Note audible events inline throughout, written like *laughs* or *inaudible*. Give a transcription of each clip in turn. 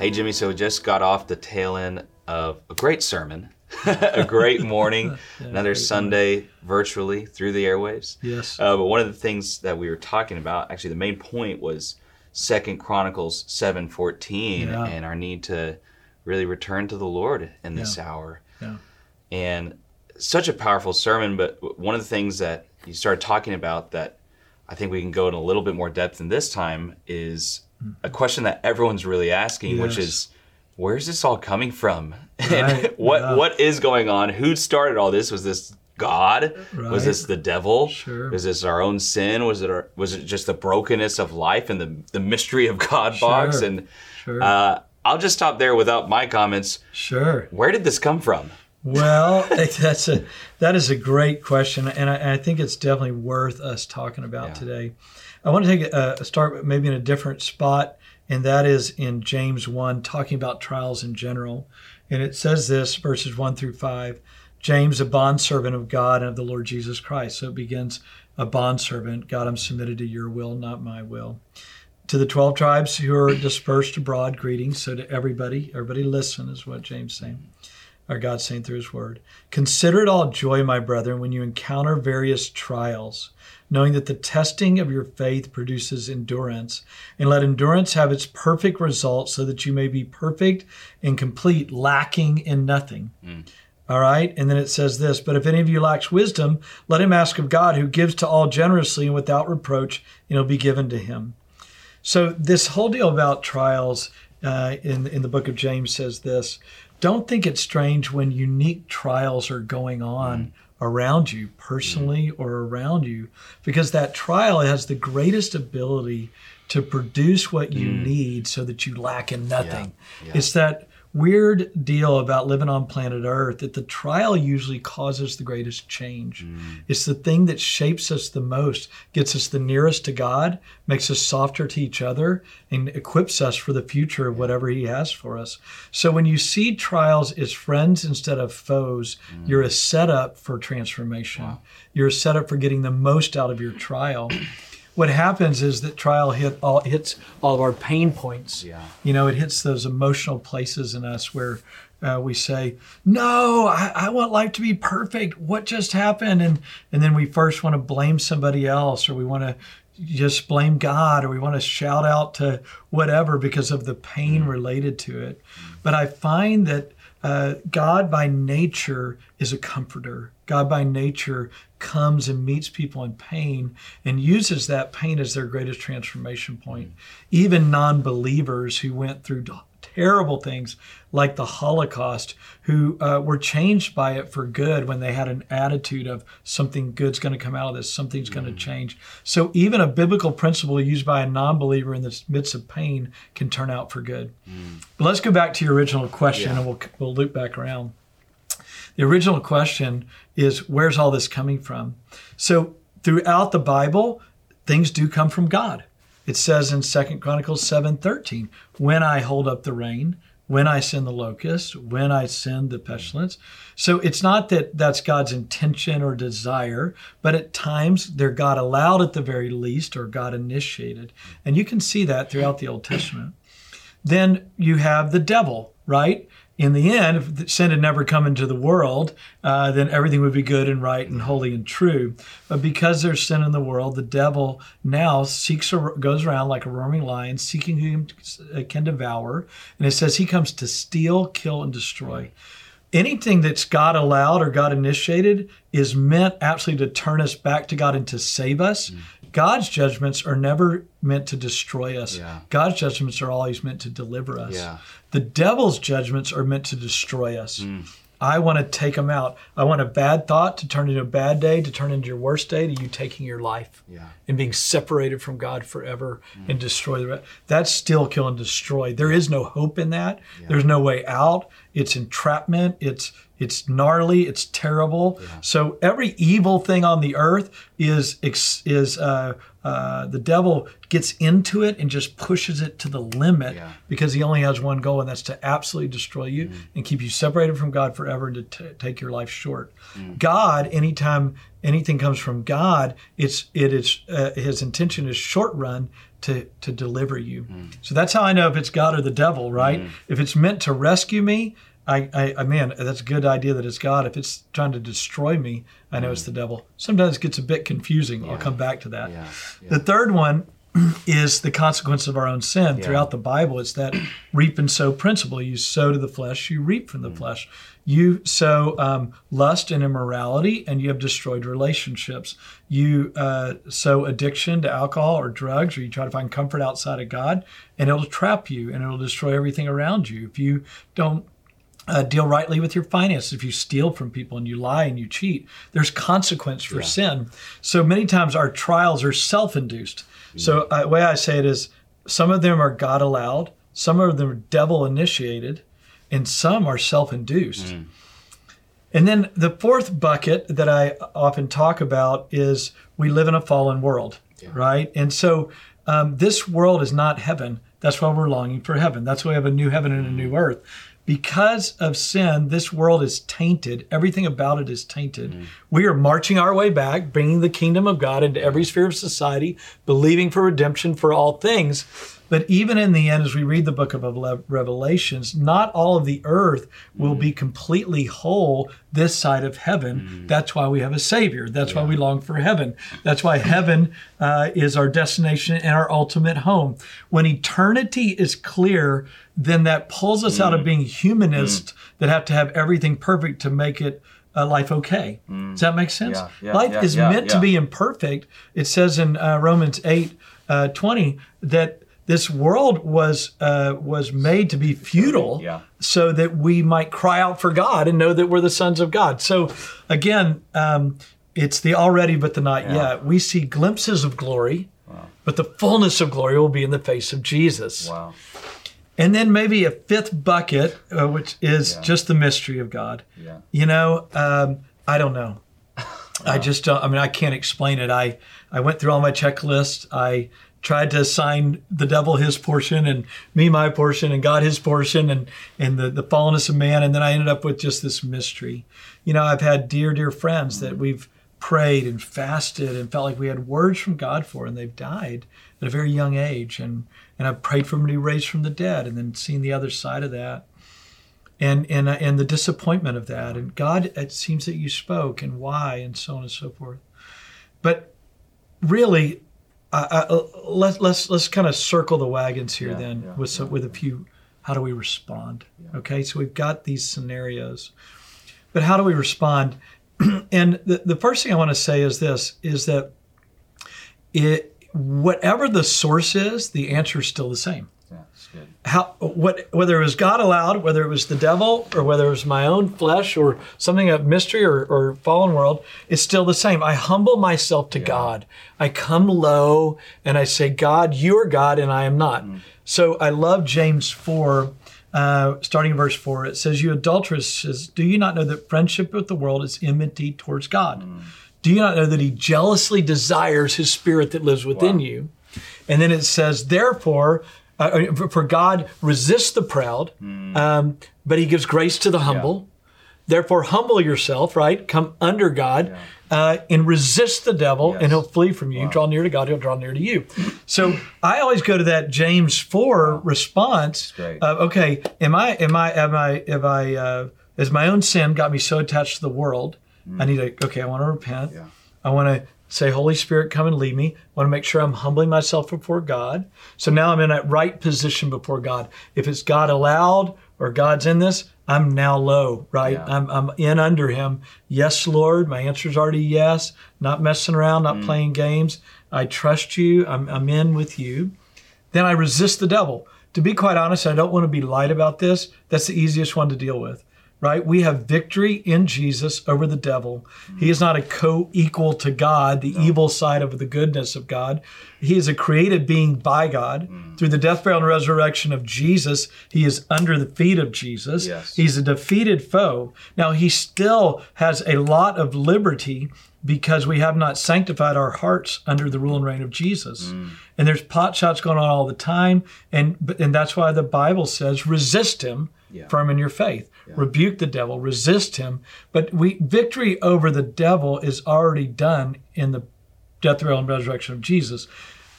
Hey, Jimmy. So we just got off the tail end of a great sermon, *laughs* a great *laughs* morning, yeah, another great Sunday morning. virtually through the airwaves. Yes. Uh, but one of the things that we were talking about, actually, the main point was Second Chronicles seven fourteen, yeah. and our need to really return to the Lord in this yeah. hour. Yeah. And such a powerful sermon. But one of the things that you started talking about that I think we can go in a little bit more depth in this time is a question that everyone's really asking, yes. which is where's this all coming from? *laughs* Right. and *laughs* what yeah. what is going on? Who started all this? Was this God? Right. Was this the devil? Sure. Was this our own sin? Was it our, was it just the brokenness of life and the the mystery of God sure. box? And sure. uh, I'll just stop there without my comments. Sure. Where did this come from? Well, *laughs* that's a that is a great question, and I, I think it's definitely worth us talking about yeah. today. I want to take a, start maybe in a different spot, and that is in James 1, talking about trials in general. And it says this, verses 1 through 5 James, a bondservant of God and of the Lord Jesus Christ. So it begins, a bondservant. God, I'm submitted to your will, not my will. To the 12 tribes who are dispersed abroad, greetings. So to everybody, everybody listen, is what James saying our God saying through his word. Consider it all joy, my brethren, when you encounter various trials, knowing that the testing of your faith produces endurance. And let endurance have its perfect result so that you may be perfect and complete, lacking in nothing. Mm. All right. And then it says this But if any of you lacks wisdom, let him ask of God, who gives to all generously and without reproach, and it'll be given to him. So, this whole deal about trials uh, in, in the book of James says this don't think it's strange when unique trials are going on mm. around you, personally mm. or around you, because that trial has the greatest ability to produce what you mm. need so that you lack in nothing. Yeah. Yeah. It's that weird deal about living on planet Earth that the trial usually causes the greatest change. Mm. It's the thing that shapes us the most, gets us the nearest to God, makes us softer to each other, and equips us for the future of whatever He has for us. So when you see trials as friends instead of foes, mm. you're a setup for transformation. Wow. You're a setup for getting the most out of your trial what happens is that trial hit all hits all of our pain points. Yeah. You know, it hits those emotional places in us where uh, we say, "No, I, I, want life to be perfect. What just happened?" And and then we first want to blame somebody else, or we want to just blame God, or we want to shout out to whatever because of the pain mm. related to it. Mm. But I find that uh, God by nature is a comforter. God by nature comes and meets people in pain and uses that pain as their greatest transformation point. Mm-hmm. Even non believers who went through terrible things like the Holocaust, who uh, were changed by it for good when they had an attitude of something good's going to come out of this, something's going to mm. change. So even a biblical principle used by a non believer in the midst of pain can turn out for good. Mm. But let's go back to your original question yeah. and we'll, we'll loop back around. The original question is where's all this coming from? So throughout the Bible, things do come from God. It says in Second Chronicles 7:13, when I hold up the rain, when I send the locust, when I send the pestilence. So it's not that that's God's intention or desire, but at times they're God allowed at the very least or God initiated. And you can see that throughout the Old Testament. Then you have the devil, right? In the end, if sin had never come into the world, uh, then everything would be good and right and holy and true. But because there's sin in the world, the devil now seeks or goes around like a roaring lion, seeking whom can devour. And it says he comes to steal, kill, and destroy. Anything that's God allowed or God initiated is meant absolutely to turn us back to God and to save us. Mm. God's judgments are never meant to destroy us. Yeah. God's judgments are always meant to deliver us. Yeah. The devil's judgments are meant to destroy us. Mm. I want to take them out. I want a bad thought to turn into a bad day, to turn into your worst day, to you taking your life yeah. and being separated from God forever mm. and destroy the rest. That's still kill and destroy. There is no hope in that. There's no way out. It's entrapment, it's it's gnarly, it's terrible. So every evil thing on the earth is ex- is uh, uh, the devil gets into it and just pushes it to the limit Yeah. because he only has one goal, and that's to absolutely destroy you and keep you separated from God forever and to t- take your life short. God, anytime anything comes from God, it's it is uh, his intention is short run to to deliver you. Mm. So that's how I know if it's God or the devil, right? Mm. If it's meant to rescue me. I, I, I man, that's a good idea that it's God. If it's trying to destroy me, I know it's mm. the devil. Sometimes it gets a bit confusing. I'll come back to that. Yeah, yeah. The third one *clears throat* is the consequence of our own sin. Throughout the Bible, it's that *clears throat* reap and sow principle. You sow to the flesh, you reap from the flesh. You sow um, lust and immorality, and you have destroyed relationships. You uh, sow addiction to alcohol or drugs, or you try to find comfort outside of God, and it'll trap you and it'll destroy everything around you. If you don't uh, deal rightly with your finances. If you steal from people and you lie and you cheat, there's consequence for sin. So many times our trials are self-induced. So uh, the way I say it is, some of them are God allowed, some of them are devil initiated, and some are self-induced. Mm. And then the fourth bucket that I often talk about is we live in a fallen world, right? And so um, this world is not heaven. That's why we're longing for heaven. That's why we have a new heaven and a new mm. earth. Because of sin, this world is tainted. Everything about it is tainted. Mm. We are marching our way back, bringing the kingdom of God into every sphere of society, believing for redemption for all things. But even in the end, as we read the book of Revelations, not all of the earth will be completely whole this side of heaven. That's why we have a Savior. That's why we long for heaven. That's why heaven uh, is our destination and our ultimate home. When eternity is clear, then that pulls us out of being humanists that have to have everything perfect to make it. Uh, life okay. Does that make sense? Yeah, yeah, life yeah, is yeah, meant to be imperfect. It says in uh, Romans 8 uh, 20 that this world was uh, was made to be futile Yeah. so that we might cry out for God and know that we're the sons of God. So again, um, it's the already but the not yet. We see glimpses of glory, but the fullness of glory will be in the face of Jesus. Wow. And then maybe a fifth bucket, uh, which is Yeah. just the mystery of God. Yeah. You know, um, I don't know. *laughs* I just don't. I mean, I can't explain it. I I went through all my checklists. I tried to assign the devil his portion and me my portion and God his portion and and the the fallenness of man. And then I ended up with just this mystery. You know, I've had dear dear friends that mm-hmm. we've prayed and fasted and felt like we had words from God for, and they've died at a very young age. And and I've prayed for them to be raised from the dead, and then seen the other side of that and and and the disappointment of that and God it seems that you spoke and why and so on and so forth but really uh, uh, let's let's let's kind of circle the wagons here Yeah, then yeah, with some, yeah, with a few how do we respond? Okay so we've got these scenarios. But how do we respond? *clears throat* And the, the first thing I want to say is this is that it whatever the source is the answer is still the same good. how what whether it was God allowed, whether it was the devil, or whether it was my own flesh, or something of mystery or, or fallen world, it's still the same. I humble myself to God. I come low and I say, God, you are God and I am not. So I love James four. Uh, starting in verse 4, it says, You adulteresses, do you not know that friendship with the world is enmity towards God? Do you not know that he jealously desires his spirit that lives within Wow. you? And then it says, therefore, uh, for- for God resists the proud, um, but he gives grace to the humble. Therefore, humble yourself, right? Come under God uh, and resist the devil, Yes. and he'll flee from you. Draw near to God, he'll draw near to you. So I always go to that James 4 response of, okay, am I, am I, am I, am I, uh, has my own sin got me so attached to the world? I need to, okay, I want to repent. Yeah. I want to say, Holy Spirit, come and lead me. I want to make sure I'm humbling myself before God. So now I'm in that right position before God. If it's God allowed or God's in this, I'm now low, right? Yeah. I'm, I'm in under Him. Yes, Lord. My answer's already yes. Not messing around, Mm. not playing games. I trust you. I'm, I'm in with you. Then I resist the devil. To be quite honest, I don't want to be light about this. That's the easiest one to deal with. Right? We have victory in Jesus over the devil. He is not a co equal to God, the evil side of the goodness of God. He is a created being by God. Mm. Through the death, burial, and resurrection of Jesus, he is under the feet of Jesus. Yes. He's a defeated foe. Now, he still has a lot of liberty because we have not sanctified our hearts under the rule and reign of Jesus. Mm. And there's pot shots going on all the time. And, and that's why the Bible says resist him Yeah. firm in your faith. Rebuke the devil, resist him. But we victory over the devil is already done in the death, burial, and resurrection of Jesus.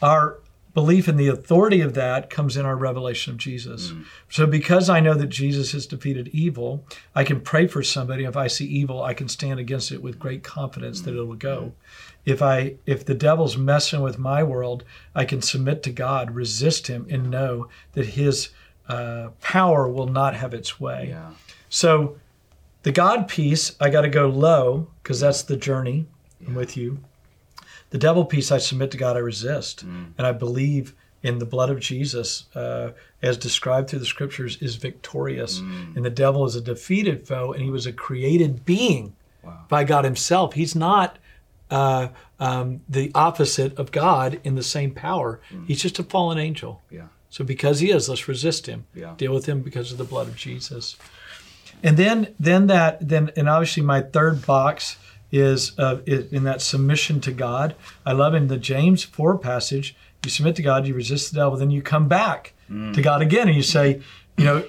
Our belief in the authority of that comes in our revelation of Jesus. Mm. So because I know that Jesus has defeated evil, I can pray for somebody. If I see evil, I can stand against it with great confidence that mm. it will go. If I if the devil's messing with my world, I can submit to God, resist him, and know that his uh, power will not have its way. Yeah. So the God piece, I got to go low because that's the journey I'm with you. The devil piece, I submit to God, I resist. And I believe in the blood of Jesus, uh, as described through the scriptures, is victorious. And the devil is a defeated foe, and he was a created being Wow. by God himself. He's not uh, um, the opposite of God in the same power, he's just a fallen angel. Yeah. So because he is, let's resist him. Yeah. Deal with him because of the blood of Jesus. And then, then that, then, and obviously my third box is uh, in that submission to God. I love in the James four passage. You submit to God, you resist the devil, then you come back to God again, and you say, you know,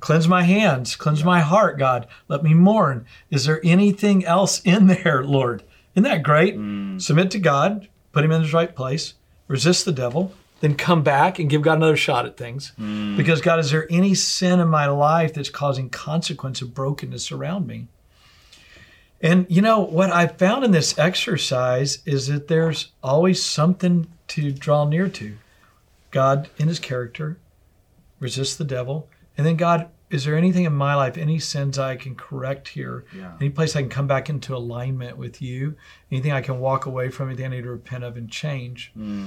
cleanse my hands, cleanse my heart, God. Let me mourn. Is there anything else in there, Lord? Isn't that great? Submit to God, put him in his right place, resist the devil, then come back and give God another shot at things. Hmm. Because God, is there any sin in my life that's causing consequence of brokenness around me? And you know what I found in this exercise is that there's always something to draw near to. God in his character, resist the devil, and then God, is there anything in my life, any sins I can correct here? Yeah. Any place I can come back into alignment with you? Anything I can walk away from? Anything I need to repent of and change? Hmm.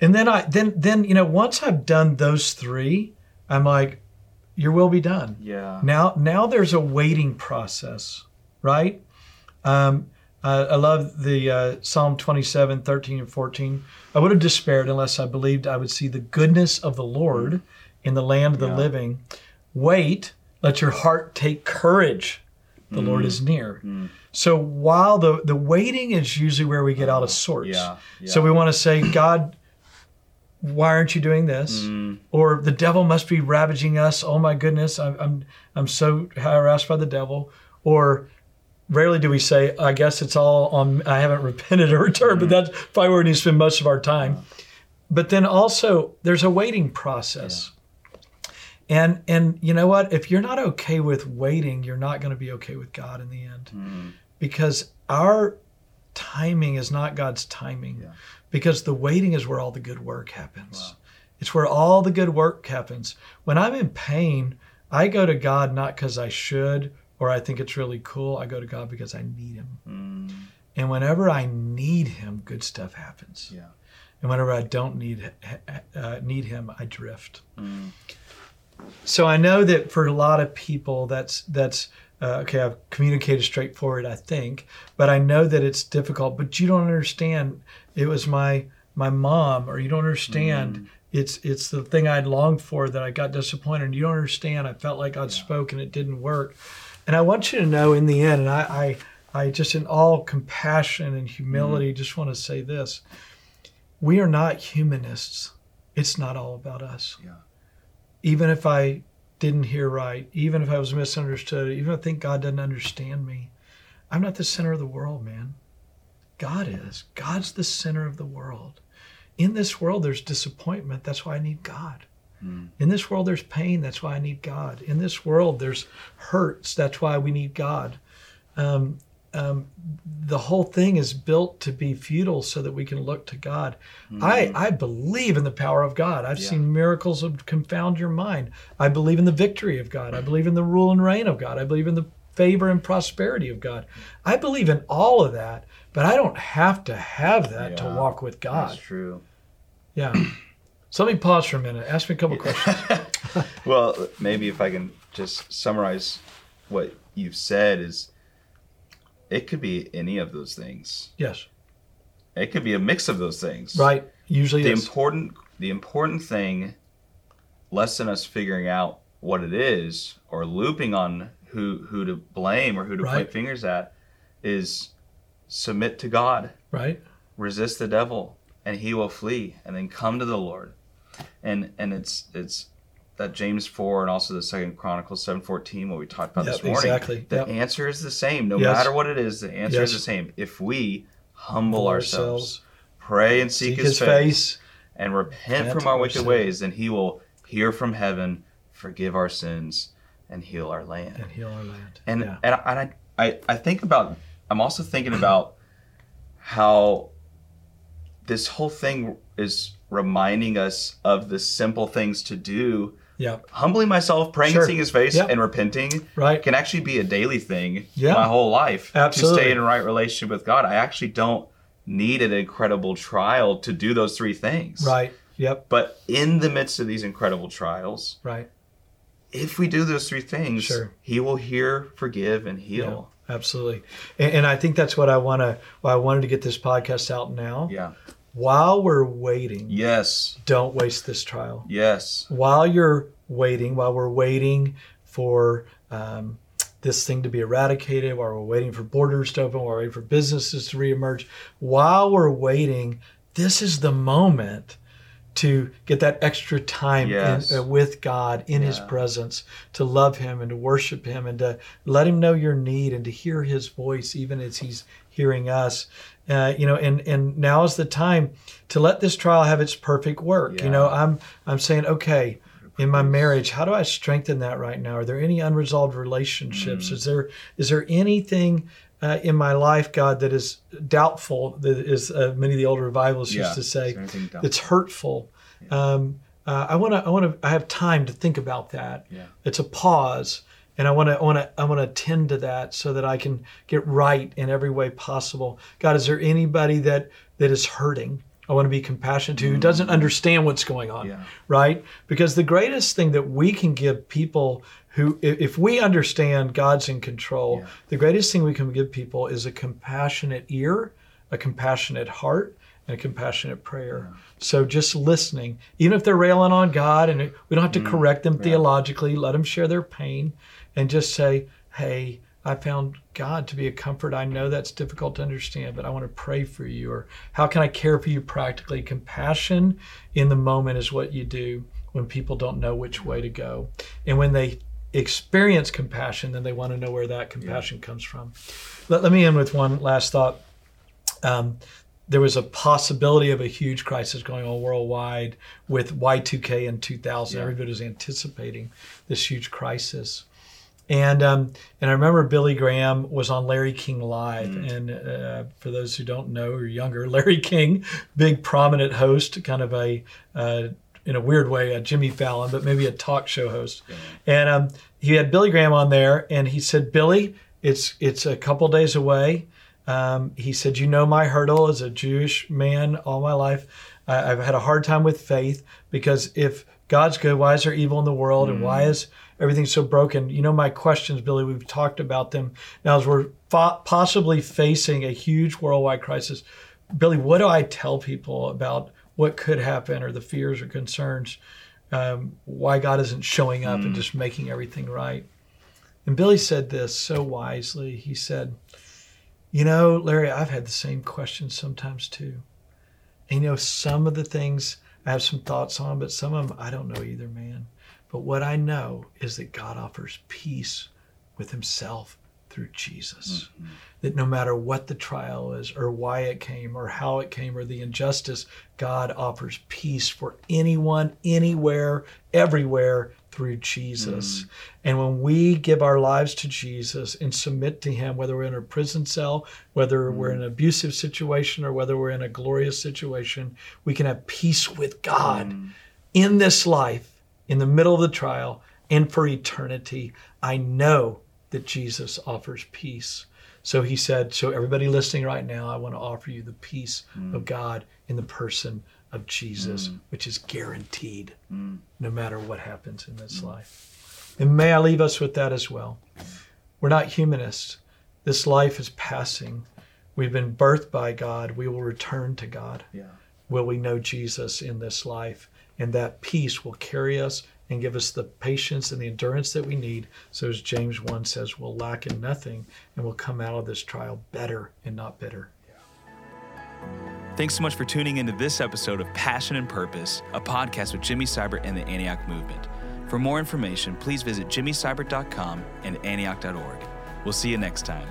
And then I then then you know once I've done those three, I'm like, your will be done. Yeah. Now now there's a waiting process, right? Um, uh, I love the uh, Psalm 27, 13 and 14. I would have despaired unless I believed I would see the goodness of the Lord in the land of the Yeah. living. Wait, let your heart take courage. The Lord is near. So while the, the waiting is usually where we get out of sorts. Yeah. So we want to say, God, why aren't you doing this? Mm. Or the devil must be ravaging us. Oh my goodness, I'm, I'm, I'm so harassed by the devil. Or rarely do we say, I guess it's all on, I haven't *laughs* repented or returned, but mm. that's probably where we need to spend most of our time. But then also, there's a waiting process. And, and you know what? If you're not okay with waiting, you're not going to be okay with God in the end. Mm. Because our timing is not God's timing. Yeah. Because the waiting is where all the good work happens. It's where all the good work happens. When I'm in pain, I go to God not because I should or I think it's really cool. I go to God because I need Him. And whenever I need Him, good stuff happens. Yeah. And whenever I don't need uh, need Him, I drift. So I know that for a lot of people, that's that's uh, okay. I've communicated straightforward, I think, but I know that it's difficult. But you don't understand. It was my my mom, or you don't understand. It's it's the thing I'd longed for that I got disappointed. And you don't understand. I felt like God spoke and it didn't work. And I want you to know in the end, and I I, I just in all compassion and humility, just want to say this: we are not humanists. It's not all about us Yeah. even if I didn't hear right, even if I was misunderstood, even if I think God doesn't understand me, I'm not the center of the world, man. God is. God's the center of the world. In this world, there's disappointment. That's why I need God. In this world, there's pain. That's why I need God. In this world, there's hurts. That's why we need God. Um, um, the whole thing is built to be futile so that we can look to God. Mm-hmm. I, I believe in the power of God. I've Yeah. seen miracles that confound your mind. I believe in the victory of God. I believe in the rule and reign of God. I believe in the favor and prosperity of God. I believe in all of that, but I don't have to have that to walk with God. That's true. Yeah. So let me pause for a minute. Ask me a couple questions. *laughs* Well, maybe if I can just summarize what you've said is it could be any of those things. Yes. It could be a mix of those things. Right. Usually The is. important the important thing, less than us figuring out what it is or looping on who who to blame or who to Right. point fingers at, is submit to God, right. resist the devil, and he will flee, and then come to the Lord. And and it's it's that James four and also the second Chronicles seven fourteen what we talked about Yep, this morning. exactly. The Yep. answer is the same, no Yes. matter what it is. The answer is the same. If we humble For ourselves, pray and seek, Seek his, his face, and repent Repent from our our wicked sin. ways, then he will hear from heaven, forgive our sins, and heal our land. and heal our land. And yeah. and, I, and I, I I think about I'm also thinking about how this whole thing is reminding us of the simple things to do. Yeah. Humbling myself, praying Sure. seeing his face, and repenting Right. can actually be a daily thing Yeah. my whole life Absolutely. to stay in a right relationship with God. I actually don't need an incredible trial to do those three things. Right. Yep. But in the midst of these incredible trials, Right. if we do those three things, Sure. he will hear, forgive, and heal. Absolutely. And, and I think that's what I want to. Why I wanted to get this podcast out now. Yeah. While we're waiting, Yes. don't waste this trial. Yes. While you're waiting, while we're waiting for um, this thing to be eradicated, while we're waiting for borders to open, while we're waiting for businesses to reemerge, while we're waiting, this is the moment to get that extra time Yes. in, uh, with God in His presence, to love Him and to worship Him and to let Him know your need and to hear His voice even as He's hearing us. Uh, you know, and and now is the time to let this trial have its perfect work. You know, I'm I'm saying, okay, in my marriage, how do I strengthen that right now? Are there any unresolved relationships? Mm. Is there is there anything uh, in my life, God, that is doubtful? That is uh, many of the older revivals Yeah. used to say Is there anything down- it's hurtful. Um, uh, I want to. I want to. I have time to think about that. Yeah. It's a pause, and I want to. I want to. I want to tend to that so that I can get right in every way possible. God, is there anybody that that is hurting? I want to be compassionate to who doesn't understand what's going on, Mm. Yeah. right? Because the greatest thing that we can give people who, if we understand God's in control, Yeah. the greatest thing we can give people is a compassionate ear, a compassionate heart, and a compassionate prayer. So just listening, even if they're railing on God, and we don't have to mm-hmm. correct them theologically, let them share their pain, and just say, "Hey, I found God to be a comfort. I know that's difficult to understand, but I want to pray for you." Or how can I care for you practically? Compassion in the moment is what you do when people don't know which way to go, and when they experience compassion, then they want to know where that compassion comes from. Let, let me end with one last thought. Um, there was a possibility of a huge crisis going on worldwide with Y2K in 2000. Yeah. Everybody was anticipating this huge crisis. And um, and I remember Billy Graham was on Larry King Live, and uh, for those who don't know or younger, *laughs* Larry King, big prominent host, kind of a uh, in a weird way a Jimmy Fallon, but maybe a talk show host. And um, he had Billy Graham on there, and he said, "Billy, it's it's a couple days away." Um, he said, "You know my hurdle as a Jewish man all my life. I, I've had a hard time with faith because if God's good, why is there evil in the world, and why is everything so broken? You know my questions, Billy. We've talked about them now as we're fo- possibly facing a huge worldwide crisis. Billy, what do I tell people about what could happen, or the fears or concerns? Um, why God isn't showing up and just making everything right?" And Billy said this so wisely. He said, You know, Larry, I've had the same questions sometimes too. And you know, some of the things I have some thoughts on, but some of them I don't know either, man. But what I know is that God offers peace with Himself through Jesus. Mm-hmm. That no matter what the trial is, or why it came, or how it came, or the injustice, God offers peace for anyone, anywhere, everywhere through Jesus. Mm-hmm. And when we give our lives to Jesus and submit to Him, whether we're in a prison cell, whether mm-hmm. we're in an abusive situation, or whether we're in a glorious situation, we can have peace with God in this life, in the middle of the trial, and for eternity. I know that Jesus offers peace. So he said, So, everybody listening right now, I want to offer you the peace mm. of God in the person of Jesus, mm. which is guaranteed mm. no matter what happens in this life. And may I leave us with that as well. We're not humanists. This life is passing. We've been birthed by God. We will return to God. Yeah. Will we know Jesus in this life? And that peace will carry us and give us the patience and the endurance that we need. So, as James 1 says, we'll lack in nothing and we'll come out of this trial better and not bitter. Thanks so much for tuning into this episode of Passion and Purpose, a podcast with Jimmy Seibert and the Antioch Movement. For more information, please visit jimmyseibert.com and antioch.org. We'll see you next time.